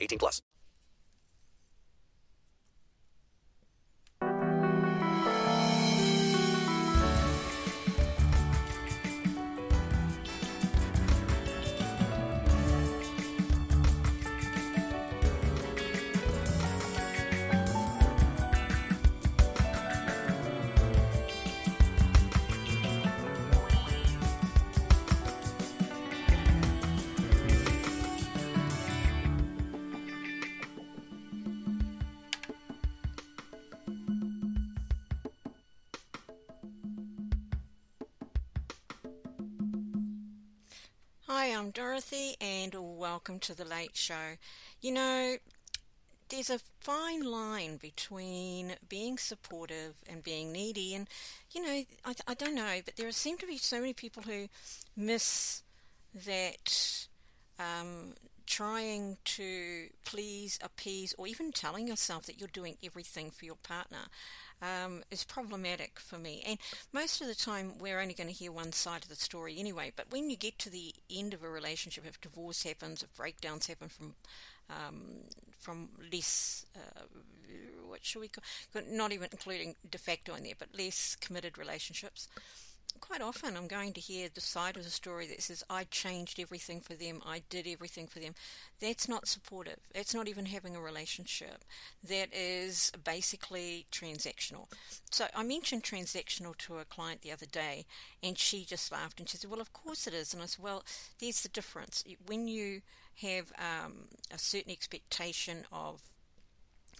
18 plus. I'm Dorothy, and welcome to the Late Show. You know, there's a fine line between being supportive and being needy, and you know, I, I don't know, but there seem to be so many people who miss that um, trying to please, appease, or even telling yourself that you're doing everything for your partner um, is problematic for me. And most of the time, we're only going to hear one side of the story anyway. But when you get to the end of a relationship, if divorce happens, if breakdowns happen from um, from less, uh, what should we call, not even including de facto in there, but less committed relationships quite often I'm going to hear the side of the story that says, I changed everything for them, I did everything for them. That's not supportive. That's not even having a relationship. That is basically transactional. So I mentioned transactional to a client the other day, and she just laughed and she said, Well, of course it is. And I said, Well, there's the difference. When you have um, a certain expectation of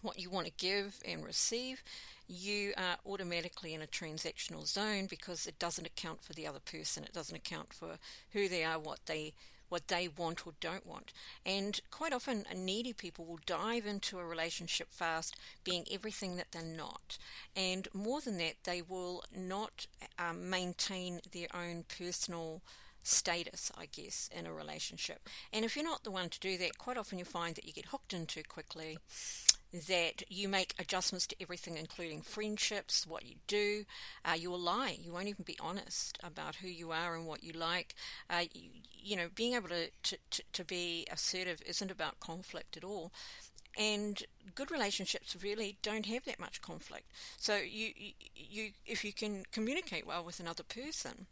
what you want to give and receive, you are automatically in a transactional zone because it doesn't account for the other person. It doesn't account for who they are, what they what they want or don't want. And quite often, needy people will dive into a relationship fast, being everything that they're not. And more than that, they will not um, maintain their own personal status, I guess, in a relationship. And if you're not the one to do that, quite often you find that you get hooked in too quickly that you make adjustments to everything, including friendships, what you do. Uh, you will lie. You won't even be honest about who you are and what you like. Uh, you, you, know, being able to, to, to, to be assertive isn't about conflict at all. And good relationships really don't have that much conflict. So you, you, you if you can communicate well with another person,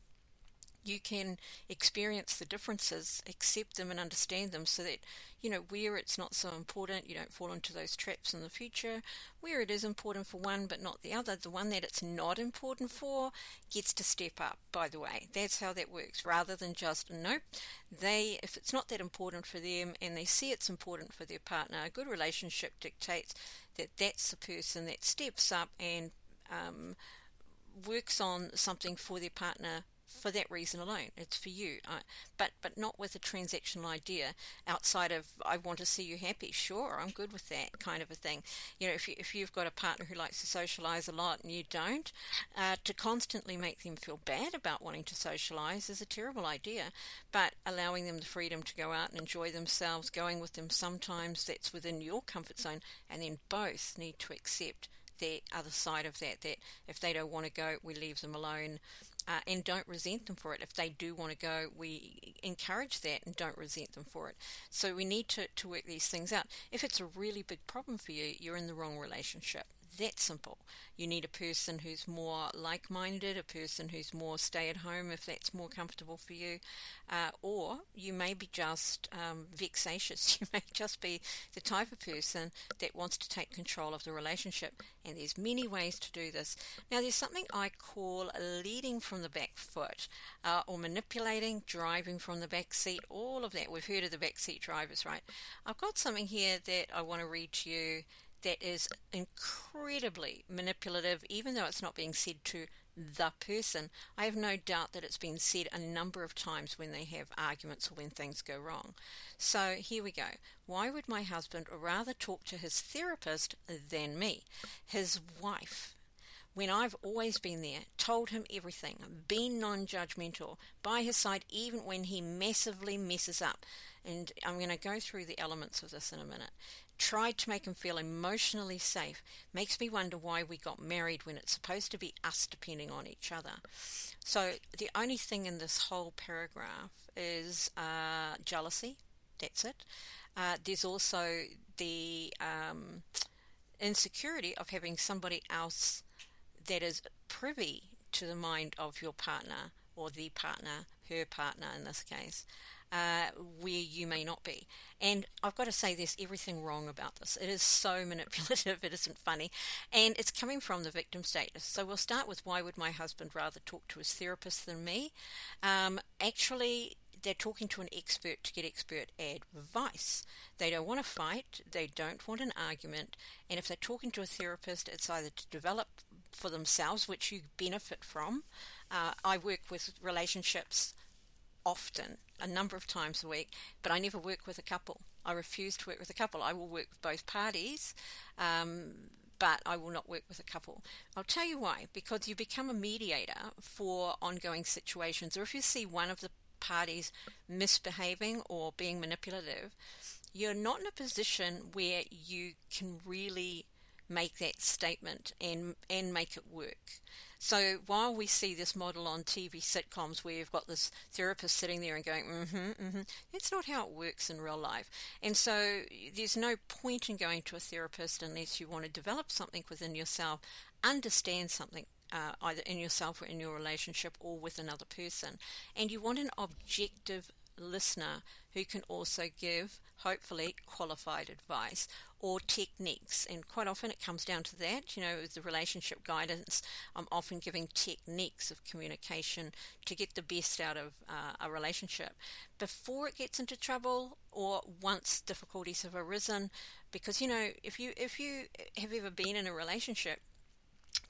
you can experience the differences, accept them, and understand them so that, you know, where it's not so important, you don't fall into those traps in the future. Where it is important for one but not the other, the one that it's not important for gets to step up, by the way. That's how that works, rather than just, nope, they, if it's not that important for them and they see it's important for their partner, a good relationship dictates that that's the person that steps up and um, works on something for their partner for that reason alone. It's for you, but but not with a transactional idea outside of I want to see you happy. Sure, I'm good with that kind of a thing. You know, if you if you've got a partner who likes to socialize a lot and you don't, uh, to constantly make them feel bad about wanting to socialize is a terrible idea. But allowing them the freedom to go out and enjoy themselves, going with them sometimes that's within your comfort zone, and then both need to accept the other side of that. That if they don't want to go, we leave them alone uh, and don't resent them for it. If they do want to go, we encourage that and don't resent them for it. So we need to, to work these things out. If it's a really big problem for you, you're in the wrong relationship. That simple. You need a person who's more like minded, a person who's more stay at home if that's more comfortable for you, uh, or you may be just um, vexatious. You may just be the type of person that wants to take control of the relationship, and there's many ways to do this. Now, there's something I call leading from the back foot, uh, or manipulating, driving from the back seat, all of that. We've heard of the back seat drivers, right? I've got something here that I want to read to you that is incredibly manipulative, even though it's not being said to the person. I have no doubt that it's been said a number of times when they have arguments or when things go wrong. So here we go. Why would my husband rather talk to his therapist than me? His wife when I've always been there, told him everything, been non judgmental, by his side even when he massively messes up. And I'm going to go through the elements of this in a minute tried to make him feel emotionally safe makes me wonder why we got married when it's supposed to be us depending on each other. So the only thing in this whole paragraph is uh, jealousy. That's it. Uh, there's also the um, insecurity of having somebody else that is privy to the mind of your partner or the partner, her partner in this case uh, where you may not be. And I've got to say, there's everything wrong about this. It is so manipulative, it isn't funny. And it's coming from the victim status. So we'll start with why would my husband rather talk to his therapist than me? Um, actually, they're talking to an expert to get expert advice. They don't want to fight, they don't want an argument, and if they're talking to a therapist, it's either to develop for themselves, which you benefit from. Uh, I work with relationships often, a number of times a week, but I never work with a couple. I refuse to work with a couple. I will work with both parties, um, but I will not work with a couple. I'll tell you why. Because you become a mediator for ongoing situations, or if you see one of the parties misbehaving or being manipulative, you're not in a position where you can really make that statement and and make it work. So while we see this model on TV sitcoms where you've got this therapist sitting there and going, mm-hmm, mm-hmm, not how it works in real life. And so there's no point in going to a therapist unless you want to develop something within yourself, understand something uh, either in yourself or in your relationship or with another person. And you want an objective listener who can also give, hopefully, qualified advice or techniques. And quite often it comes down to that. You know, with the relationship guidance, I'm often giving techniques of communication to get the best out of uh, a relationship before it gets into trouble or once difficulties have arisen. Because, you know, if you, if you have ever been in a relationship,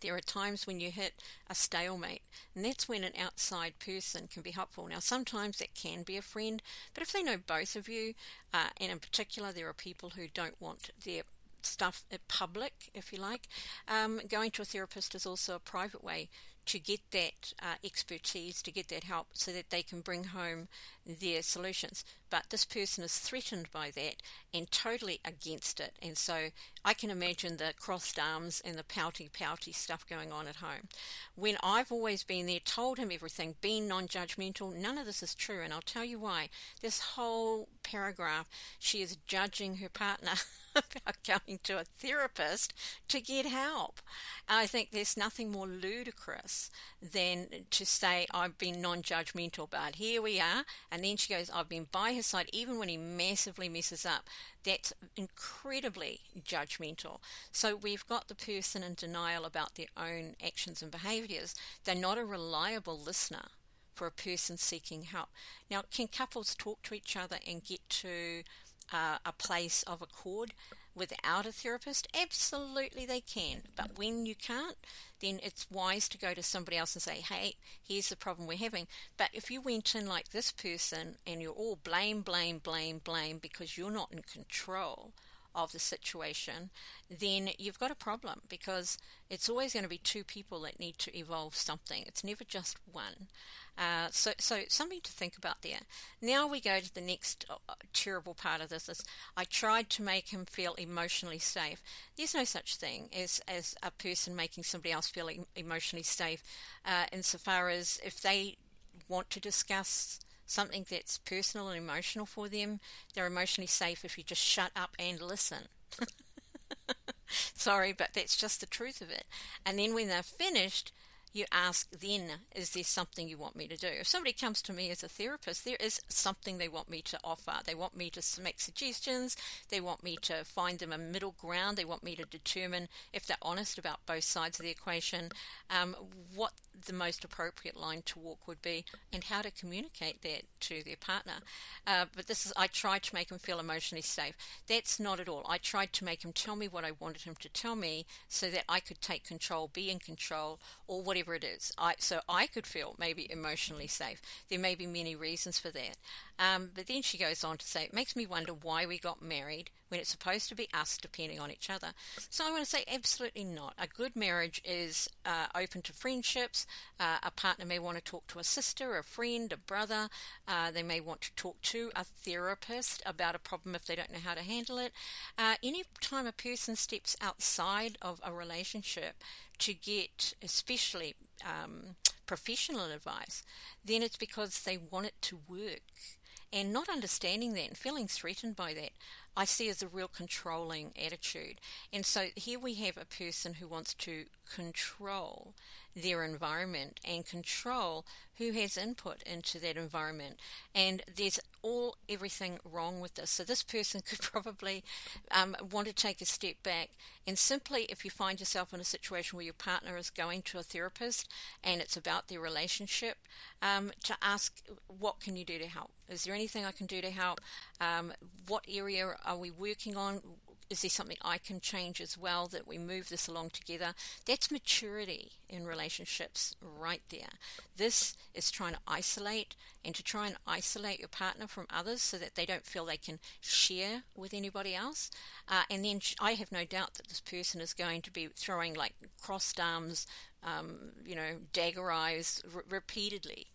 there are times when you hit a stalemate, and that's when an outside person can be helpful. Now, sometimes that can be a friend, but if they know both of you, uh, and in particular, there are people who don't want their stuff public, if you like, um, going to a therapist is also a private way to get that uh, expertise, to get that help, so that they can bring home their solutions. But this person is threatened by that and totally against it. And so I can imagine the crossed arms and the pouty, pouty stuff going on at home. When I've always been there, told him everything, been non judgmental, none of this is true. And I'll tell you why. This whole paragraph, she is judging her partner about going to a therapist to get help. I think there's nothing more ludicrous than to say, I've been non judgmental, but here we are. And then she goes, I've been by his side even when he massively messes up. That's incredibly judgmental. So we've got the person in denial about their own actions and behaviors. They're not a reliable listener for a person seeking help. Now, can couples talk to each other and get to uh, a place of accord? without a therapist? Absolutely, they can. But when you can't, then it's wise to go to somebody else and say, hey, here's the problem we're having. But if you went in like this person and you're all blame, blame, blame, blame because you're not in control of the situation, then you've got a problem because it's always going to be two people that need to evolve something. It's never just one. Uh, so, so something to think about there. Now we go to the next uh, terrible part of this. Is I tried to make him feel emotionally safe. There's no such thing as as a person making somebody else feel emotionally safe, uh, insofar as if they want to discuss something that's personal and emotional for them, they're emotionally safe if you just shut up and listen. sorry, but that's just the truth of it. And then when they're finished, you ask then, is there something you want me to do? If somebody comes to me as a therapist, there is something they want me to offer. They want me to make suggestions. They want me to find them a middle ground. They want me to determine if they're honest about both sides of the equation, um, what the most appropriate line to walk would be, and how to communicate that to their partner. Uh, but this is, I tried to make him feel emotionally safe. That's not at all. I tried to make him tell me what I wanted him to tell me so that I could take control, be in control, or whatever whatever it is. I, so I could feel maybe emotionally safe. There may be many reasons for that. Um, but then she goes on to say, it makes me wonder why we got married when it's supposed to be us depending on each other. So I want to say, absolutely not. A good marriage is uh, open to friendships. Uh, a partner may want to talk to a sister, a friend, a brother. Uh, they may want to talk to a therapist about a problem if they don't know how to handle it. Uh, any time a person steps outside of a relationship to get, especially um, professional advice, then it's because they want it to work and not understanding that and feeling threatened by that, I see as a real controlling attitude. And so here we have a person who wants to control their environment and control who has input into that environment. And there's all everything wrong with this. So this person could probably um, want to take a step back and simply, if you find yourself in a situation where your partner is going to a therapist and it's about their relationship, um, to ask, what can you do to help? Is there anything I can do to help? Um, what area are we working on? Is there something I can change as well that we move this along together? That's maturity in relationships right there. This is trying to isolate and to try and isolate your partner from others so that they don't feel they can share with anybody else. Uh, and then I have no doubt that this person is going to be throwing like crossed arms, um, you know, dagger eyes r- repeatedly.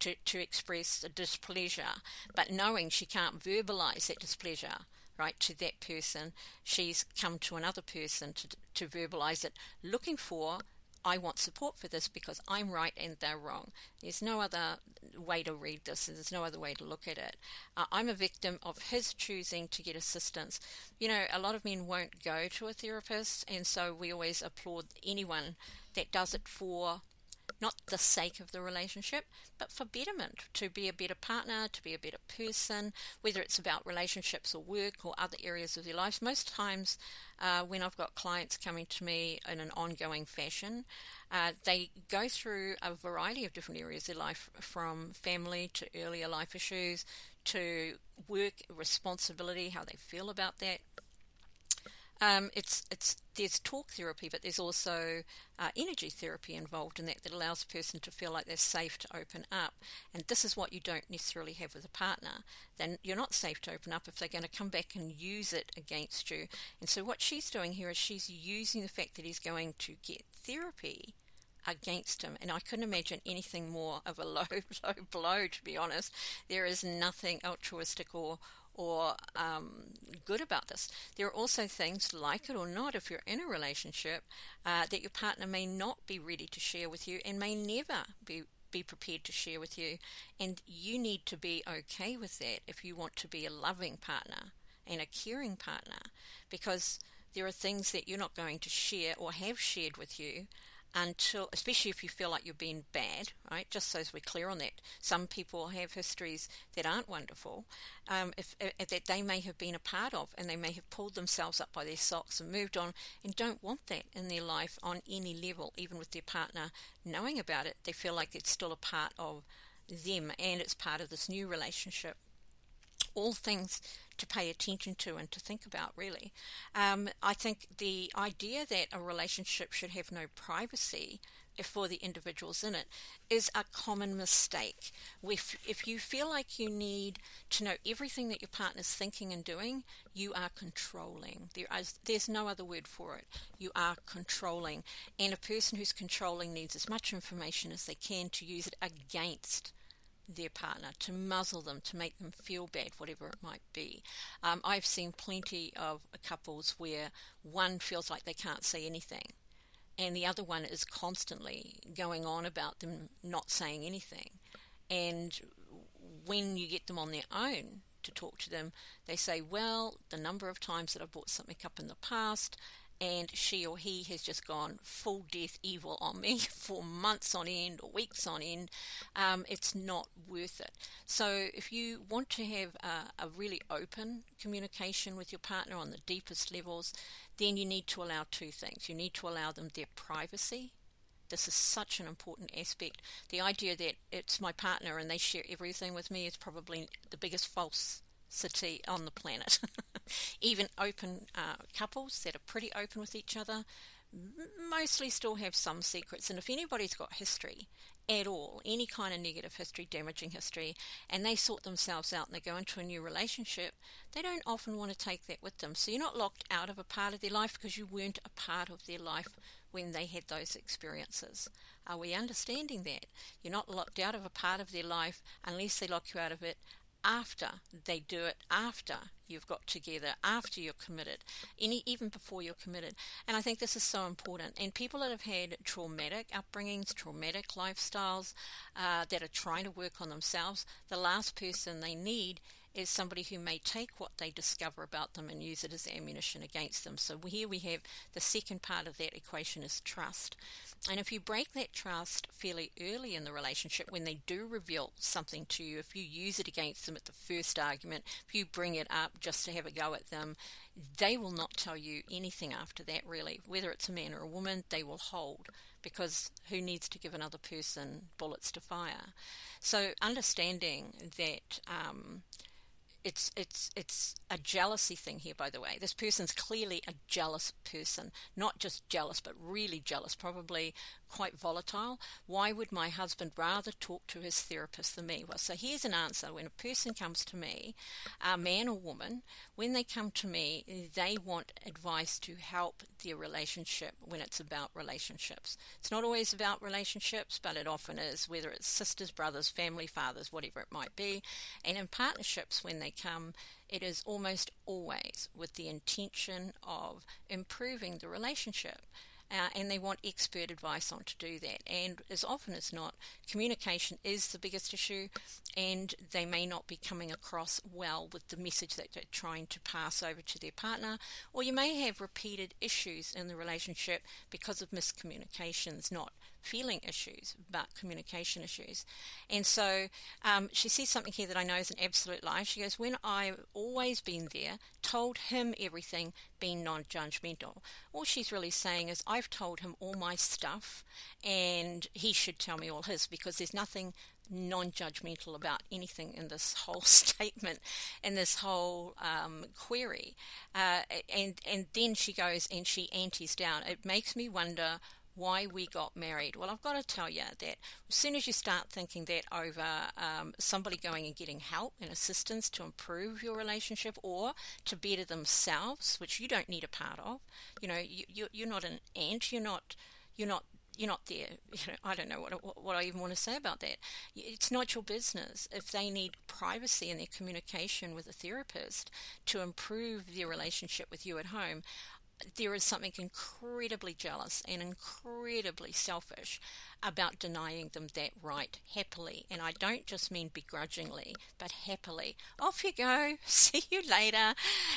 To, to express displeasure, but knowing she can't verbalize that displeasure, right, to that person, she's come to another person to, to verbalize it, looking for, I want support for this because I'm right and they're wrong. There's no other way to read this, there's no other way to look at it. Uh, I'm a victim of his choosing to get assistance. You know, a lot of men won't go to a therapist, and so we always applaud anyone that does it for not the sake of the relationship, but for betterment, to be a better partner, to be a better person, whether it's about relationships or work or other areas of their lives. Most times, uh, when I've got clients coming to me in an ongoing fashion, uh, they go through a variety of different areas of their life, from family to earlier life issues to work responsibility, how they feel about that, um, it's it's there's talk therapy, but there's also uh, energy therapy involved in that that allows a person to feel like they're safe to open up. And this is what you don't necessarily have with a partner. Then you're not safe to open up if they're going to come back and use it against you. And so what she's doing here is she's using the fact that he's going to get therapy against him. And I couldn't imagine anything more of a low, low blow, to be honest. There is nothing altruistic or or um, good about this. There are also things, like it or not, if you're in a relationship, uh, that your partner may not be ready to share with you and may never be be prepared to share with you. And you need to be okay with that if you want to be a loving partner and a caring partner, because there are things that you're not going to share or have shared with you until, especially if you feel like you're being bad, right? Just so as we're clear on that, some people have histories that aren't wonderful, um, if, if, uh, that they may have been a part of, and they may have pulled themselves up by their socks and moved on, and don't want that in their life on any level, even with their partner knowing about it. They feel like it's still a part of them, and it's part of this new relationship. All things to pay attention to and to think about, really. Um, I think the idea that a relationship should have no privacy for the individuals in it is a common mistake. If, if you feel like you need to know everything that your partner's thinking and doing, you are controlling. There is, there's no other word for it. You are controlling. And a person who's controlling needs as much information as they can to use it against their partner, to muzzle them, to make them feel bad, whatever it might be. Um, I've seen plenty of couples where one feels like they can't say anything, and the other one is constantly going on about them not saying anything. And when you get them on their own to talk to them, they say, Well, the number of times that I've brought something up in the past, and she or he has just gone full death evil on me for months on end or weeks on end, um, it's not worth it. So, if you want to have a, a really open communication with your partner on the deepest levels, then you need to allow two things. You need to allow them their privacy. This is such an important aspect. The idea that it's my partner and they share everything with me is probably the biggest false city on the planet. Even open uh, couples that are pretty open with each other mostly still have some secrets. And if anybody's got history at all, any kind of negative history, damaging history, and they sort themselves out and they go into a new relationship, they don't often want to take that with them. So you're not locked out of a part of their life because you weren't a part of their life when they had those experiences. Are we understanding that? You're not locked out of a part of their life unless they lock you out of it after they do it, after you've got together, after you're committed, any even before you're committed. And I think this is so important. And people that have had traumatic upbringings, traumatic lifestyles, uh, that are trying to work on themselves, the last person they need is somebody who may take what they discover about them and use it as ammunition against them. So here we have the second part of that equation is trust. And if you break that trust fairly early in the relationship, when they do reveal something to you, if you use it against them at the first argument, if you bring it up just to have a go at them, they will not tell you anything after that, really. Whether it's a man or a woman, they will hold because who needs to give another person bullets to fire? So, understanding that um, it's it's it's a jealousy thing here by the way. This person's clearly a jealous person. Not just jealous but really jealous probably quite volatile. Why would my husband rather talk to his therapist than me? Well so here's an answer. When a person comes to me a man or woman when they come to me they want advice to help their relationship when it's about relationships it's not always about relationships but it often is whether it's sisters brothers family fathers whatever it might be and in partnerships when they come, it is almost always with the intention of improving the relationship. Uh, and they want expert advice on to do that. And as often as not, communication is the biggest issue, and they may not be coming across well with the message that they're trying to pass over to their partner, or you may have repeated issues in the relationship because of miscommunications, not feeling issues, but communication issues. And so um, she says something here that I know is an absolute lie. She goes, When I've always been there, told him everything, been non judgmental. All she's really saying is, I've told him all my stuff, and he should tell me all his because there's nothing non judgmental about anything in this whole statement and this whole um, query. Uh, and, and then she goes and she antes down. It makes me wonder why we got married. Well, I've got to tell you that as soon as you start thinking that over um, somebody going and getting help and assistance to improve your relationship or to better themselves, which you don't need a part of, you know, you, you, you're not an ant, you're not, you're not you're not there. You know, I don't know what, what I even want to say about that. It's not your business. If they need privacy in their communication with a therapist to improve their relationship with you at home, there is something incredibly jealous and incredibly selfish about denying them that right happily. And I don't just mean begrudgingly, but happily. Off you go. See you later.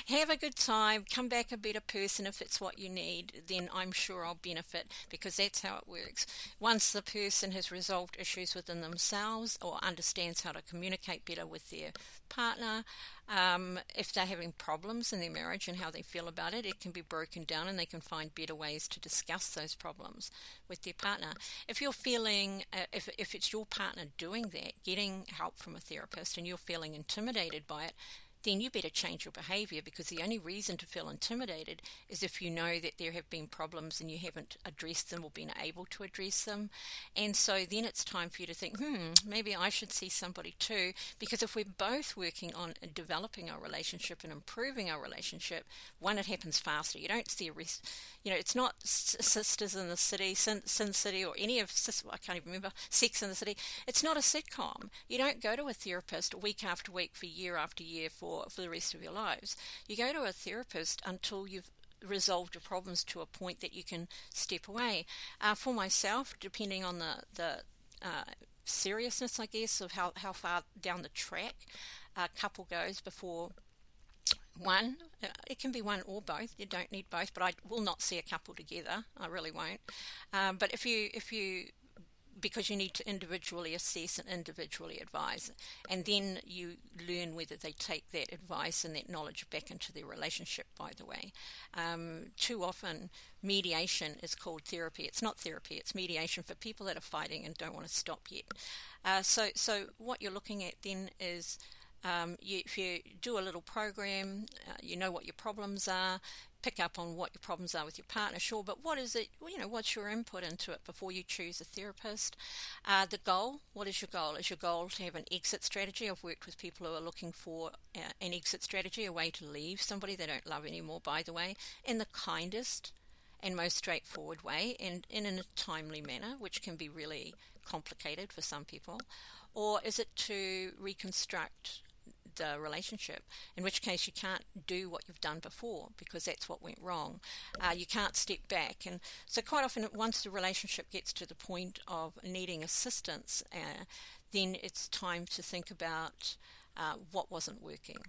Have a good time. Come back a better person if it's what you need. Then I'm sure I'll benefit because that's how it works. Once the person has resolved issues within themselves or understands how to communicate better with their partner, um, if they're having problems in their marriage and how they feel about it, it can be broken down and they can find better ways to discuss those problems with their partner. If you're feeling, uh, if, if it's your partner doing that, getting help from a therapist, and you're feeling intimidated by it, then you better change your behavior because the only reason to feel intimidated is if you know that there have been problems and you haven't addressed them or been able to address them. And so then it's time for you to think, hmm, maybe I should see somebody too. Because if we're both working on developing our relationship and improving our relationship, one, it happens faster. You don't see a risk. You know, it's not Sisters in the City, Sin, Sin City, or any of, I can't even remember, Sex in the City. It's not a sitcom. You don't go to a therapist week after week for year after year for for, the rest of your lives. You go to a therapist until you've resolved your problems to a point that you can step away. Uh, for myself, depending on the, the uh, seriousness, I guess, of how, how far down the track a couple goes before one it can be one or both. You don't need both, but I will not see a couple together. I really won't. Um, but if you if you because you need to individually assess and individually advise. And then you learn whether they take that advice and that knowledge back into their relationship, by the way. Um, too often, mediation is called therapy. It's not therapy, it's mediation for people that are fighting and don't want to stop yet. Uh, so, so, what you're looking at then is um, you, if you do a little program, uh, you know what your problems are, pick up on what your problems are with your partner, sure, but what is it, you know, what's your input into it before you choose a therapist? Uh, the goal, what is your goal? Is your goal to have an exit strategy? I've worked with people who are looking for uh, an exit strategy, a way to leave somebody they don't love anymore, by the way, in the kindest and most straightforward way and, and in a timely manner, which can be really complicated for some people. Or is it to reconstruct the relationship, in which case you can't do what you've done before because that's what went wrong. Uh, you can't step back. And so, quite often, once the relationship gets to the point of needing assistance, uh, then it's time to think about uh, what wasn't working.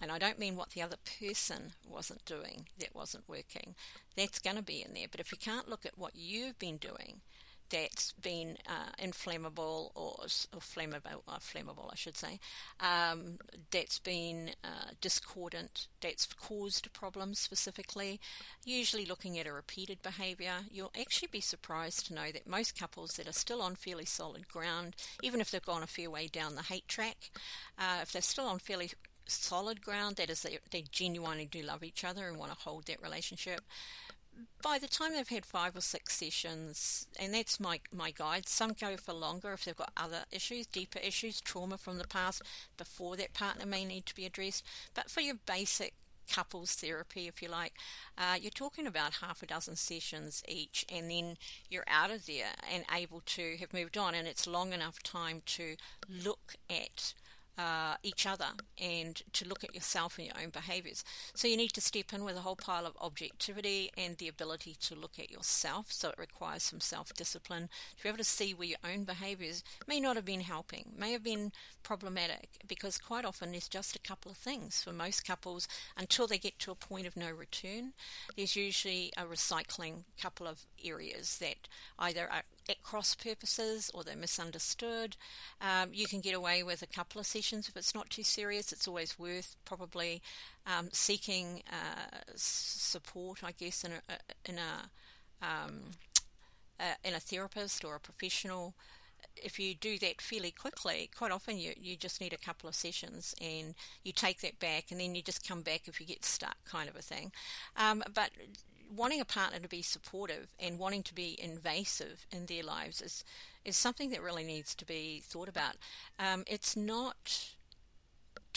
And I don't mean what the other person wasn't doing that wasn't working. That's going to be in there. But if you can't look at what you've been doing, that's been uh, inflammable or, or flammable, uh, flammable, I should say, um, that's been uh, discordant, that's caused problems specifically, usually looking at a repeated behaviour, you'll actually be surprised to know that most couples that are still on fairly solid ground, even if they've gone a fair way down the hate track, uh, if they're still on fairly solid ground, that is, they, they genuinely do love each other and want to hold that relationship by the time they've had five or six sessions, and that's my, my guide, some go for longer if they've got other issues, deeper issues, trauma from the past before that partner may need to be addressed. But for your basic couples therapy, if you like, uh, you're talking about half a dozen sessions each, and then you're out of there and able to have moved on, and it's long enough time to look at uh, each other and to look at yourself and your own behaviors. So you need to step in with a whole pile of objectivity and the ability to look at yourself. So it requires some self discipline to be able to see where your own behaviors may not have been helping, may have been problematic, because quite often there's just a couple of things. For most couples, until they get to a point of no return, there's usually a recycling couple of areas that either are at cross purposes or they're misunderstood. Um, you can get away with a couple of sessions if it's not too serious. It's always worth probably um, seeking uh, support, I guess, in a, in a um, uh, in a therapist or a professional. If you do that fairly quickly, quite often you, you just need a couple of sessions and you take that back and then you just come back if you get stuck, kind of a thing. Um, but wanting a partner to be supportive and wanting to be invasive in their lives is is something that really needs to be thought about. Um, it's not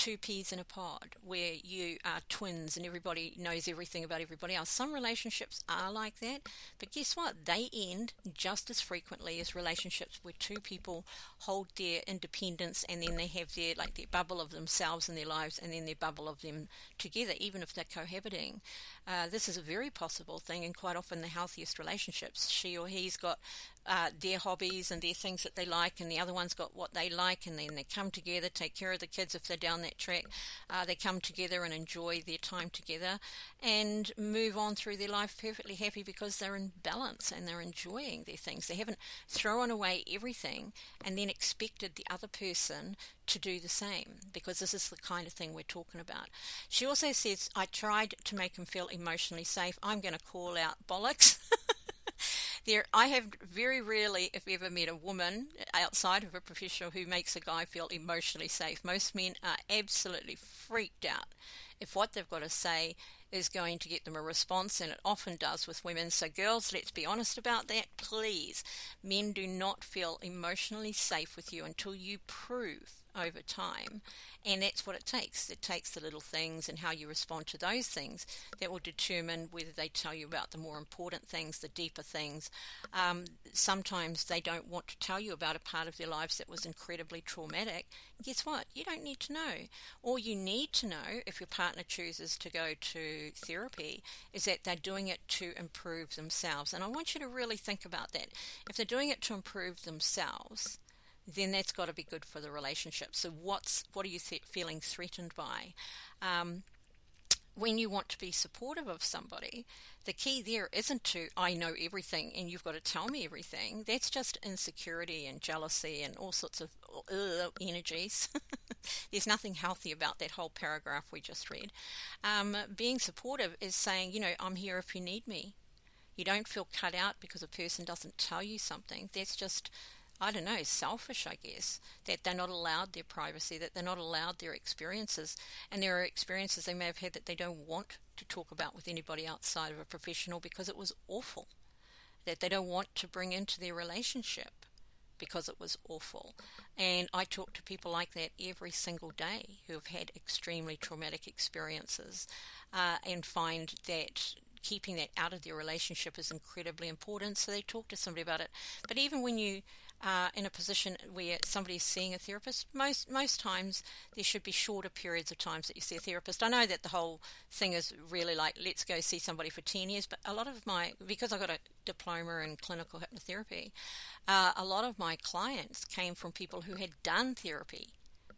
two peas in a pod where you are twins and everybody knows everything about everybody else. Some relationships are like that, but guess what? They end just as frequently as relationships where two people hold their independence and then they have their like their bubble of themselves in their lives and then their bubble of them together, even if they're cohabiting. Uh, this is a very possible thing, and quite often the healthiest relationships. She or he's got uh, their hobbies and their things that they like, and the other one's got what they like, and then they come together, take care of the kids if they're down that track. Uh, they come together and enjoy their time together and move on through their life perfectly happy because they're in balance and they're enjoying their things. They haven't thrown away everything and then expected the other person to do the same because this is the kind of thing we're talking about. She also says, I tried to make him feel emotionally safe. I'm going to call out bollocks. there, I have very rarely, if ever, met a woman outside of a professional who makes a guy feel emotionally safe. Most men are absolutely freaked out if what they've got to say is going to get them a response, and it often does with women. So, girls, let's be honest about that, please. Men do not feel emotionally safe with you until you prove over time. And that's what it takes. It takes the little things and how you respond to those things that will determine whether they tell you about the more important things, the deeper things. Um, sometimes they don't want to tell you about a part of their lives that was incredibly traumatic. Guess what? You don't need to know. All you need to know if your partner chooses to go to therapy is that they're doing it to improve themselves. And I want you to really think about that. If they're doing it to improve themselves, then that's got to be good for the relationship. So what's what are you th- feeling threatened by? Um, when you want to be supportive of somebody, the key there isn't to, I know everything and you've got to tell me everything. That's just insecurity and jealousy and all sorts of uh, energies. There's nothing healthy about that whole paragraph we just read. Um, being supportive is saying, you know, I'm here if you need me. You don't feel cut out because a person doesn't tell you something. That's just I don't know, selfish, I guess, that they're not allowed their privacy, that they're not allowed their experiences. And there are experiences they may have had that they don't want to talk about with anybody outside of a professional because it was awful, that they don't want to bring into their relationship because it was awful. And I talk to people like that every single day who have had extremely traumatic experiences uh, and find that keeping that out of their relationship is incredibly important. So they talk to somebody about it. But even when you uh, in a position where somebody's seeing a therapist, most most times there should be shorter periods of times that you see a therapist. I know that the whole thing is really like let's go see somebody for ten years, but a lot of my because I got a diploma in clinical hypnotherapy, uh, a lot of my clients came from people who had done therapy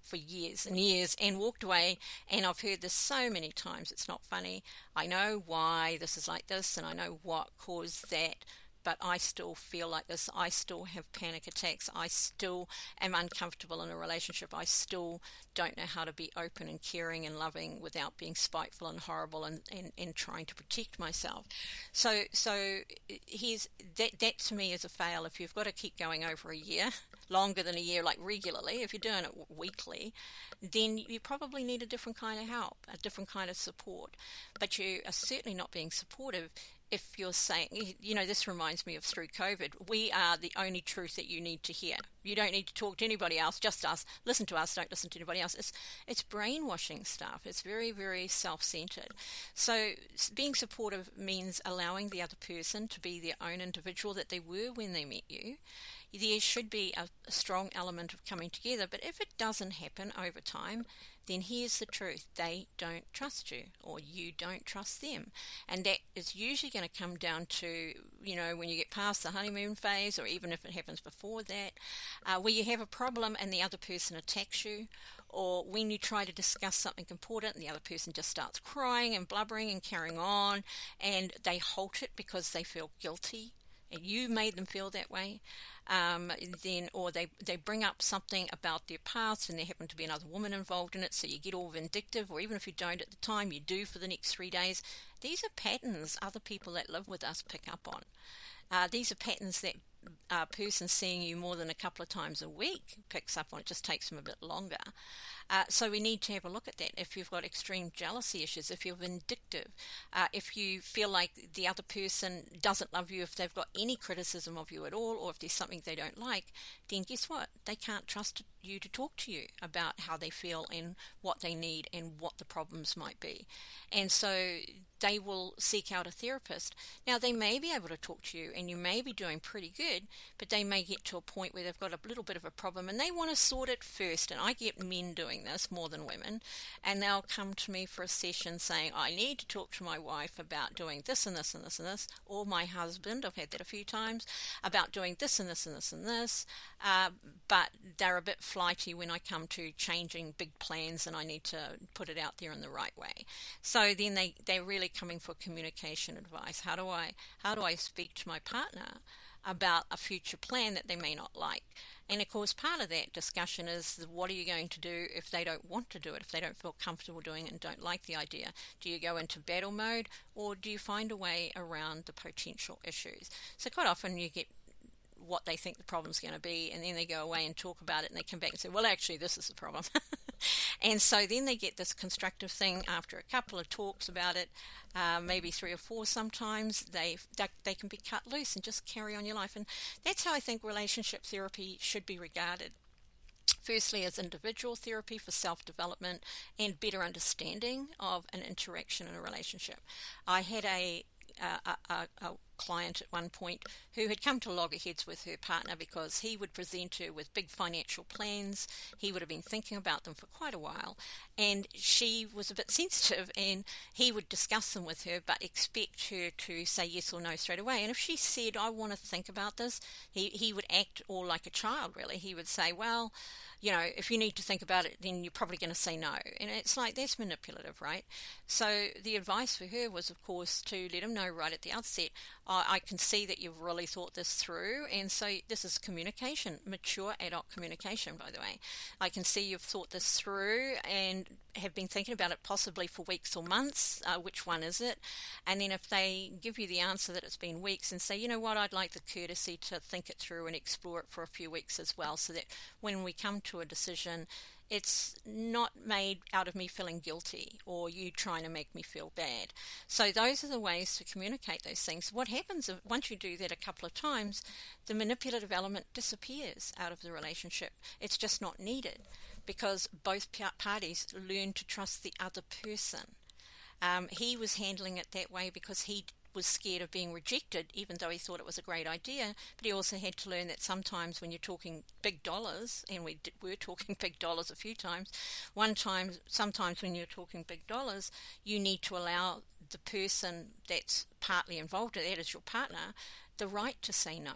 for years and years and walked away. And I've heard this so many times, it's not funny. I know why this is like this, and I know what caused that but I still feel like this. I still have panic attacks. I still am uncomfortable in a relationship. I still don't know how to be open and caring and loving without being spiteful and horrible and, and, and trying to protect myself. So so here's that that to me is a fail if you've got to keep going over a year, longer than a year, like regularly, if you're doing it weekly, then you probably need a different kind of help, a different kind of support. But you are certainly not being supportive if you're saying, you know, this reminds me of through COVID, we are the only truth that you need to hear. You don't need to talk to anybody else, just us. Listen to us, don't listen to anybody else. It's, it's brainwashing stuff. It's very, very self centered. So, being supportive means allowing the other person to be their own individual that they were when they met you. There should be a, a strong element of coming together, but if it doesn't happen over time, then here's the truth they don't trust you or you don't trust them. And that is usually going to come down to, you know, when you get past the honeymoon phase or even if it happens before that, uh, where you have a problem and the other person attacks you. Or when you try to discuss something important and the other person just starts crying and blubbering and carrying on, and they halt it because they feel guilty and you made them feel that way um, then or they they bring up something about their past and there happened to be another woman involved in it, so you get all vindictive, or even if you don't at the time, you do for the next three days. These are patterns other people that live with us pick up on. Uh, these are patterns that a person seeing you more than a couple of times a week picks up on. It just takes them a bit longer. Uh, so we need to have a look at that. If you've got extreme jealousy issues, if you're vindictive, uh, if you feel like the other person doesn't love you, if they've got any criticism of you at all, or if there's something they don't like, then guess what? They can't trust you to talk to you about how they feel and what they need and what the problems might be. And so they will seek out a therapist. Now, they may be able to talk to you and you may be doing pretty good, but they may get to a point where they've got a little bit of a problem and they want to sort it first. And I get men doing this more than women, and they'll come to me for a session saying, I need to talk to my wife about doing this and this and this and this, or my husband, I've had that a few times, about doing this and this and this and this. Uh, but they're a bit flighty when I come to changing big plans and I need to put it out there in the right way. So then they, they're really coming for communication advice. How do I how do I speak to my partner about a future plan that they may not like? And of course, part of that discussion is what are you going to do if they don't want to do it, if they don't feel comfortable doing it and don't like the idea? Do you go into battle mode or do you find a way around the potential issues? So, quite often you get what they think the problem's going to be, and then they go away and talk about it, and they come back and say, "Well, actually, this is the problem." and so then they get this constructive thing after a couple of talks about it, uh, maybe three or four. Sometimes they, they can be cut loose and just carry on your life, and that's how I think relationship therapy should be regarded firstly as individual therapy for self development and better understanding of an interaction in a relationship. I had a, a, a, a client at one point who had come to loggerheads with her partner because he would present her with big financial plans. He would have been thinking about them for quite a while, and she was a bit sensitive, and he would discuss them with her but expect her to say yes or no straight away. And if she said, I want to think about this, he, he would act all like a child, really. He would say, Well, you know, if you need to think about it, then you're probably going to say no. And it's like that's manipulative, right? So the advice for her was, of course, to let him know right at the outset, I, I can see that you've really thought this through. And so this is communication, mature adult communication, by the way. I can see you've thought this through and have been thinking about it possibly for weeks or months. Uh, which one is it? And then if they give you the answer that it's been weeks and say, you know what, I'd like the courtesy to think it through and explore it for a few weeks as well, so that when we come to a decision, it's not made out of me feeling guilty or you trying to make me feel bad. So those are the ways to communicate those things. What happens if, once you do that a couple of times, the manipulative element disappears out of the relationship. It's just not needed because both parties learn to trust the other person. Um, he was handling it that way because he was scared of being rejected, even though he thought it was a great idea. But he also had to learn that sometimes when you're talking big dollars, and we were talking big dollars a few times, one time, sometimes when you're talking big dollars, you need to allow the person that's partly involved in that is your partner the right to say no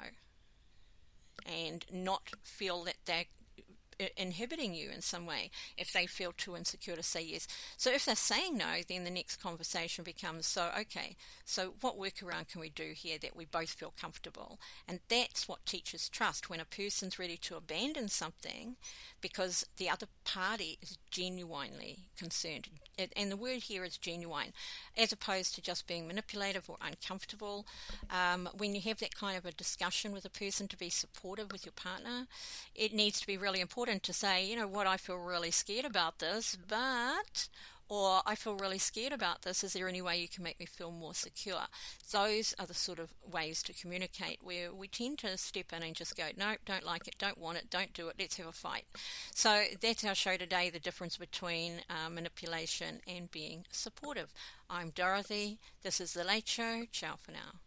and not feel that they're inhibiting you in some way if they feel too insecure to say yes. So if they're saying no, then the next conversation becomes so, okay, so what workaround can we do here that we both feel comfortable? And that's what teaches trust. When a person's ready to abandon something because the other party is genuinely concerned, and the word here is genuine, as opposed to just being manipulative or uncomfortable. Um, when you have that kind of a discussion with a person to be supportive with your partner, it needs to be really important to say, you know what, I feel really scared about this, but or I feel really scared about this. Is there any way you can make me feel more secure? Those are the sort of ways to communicate where we tend to step in and just go, no, don't like it, don't want it, don't do it, let's have a fight. So that's our show today the difference between uh, manipulation and being supportive. I'm Dorothy. This is The Late Show. Ciao for now.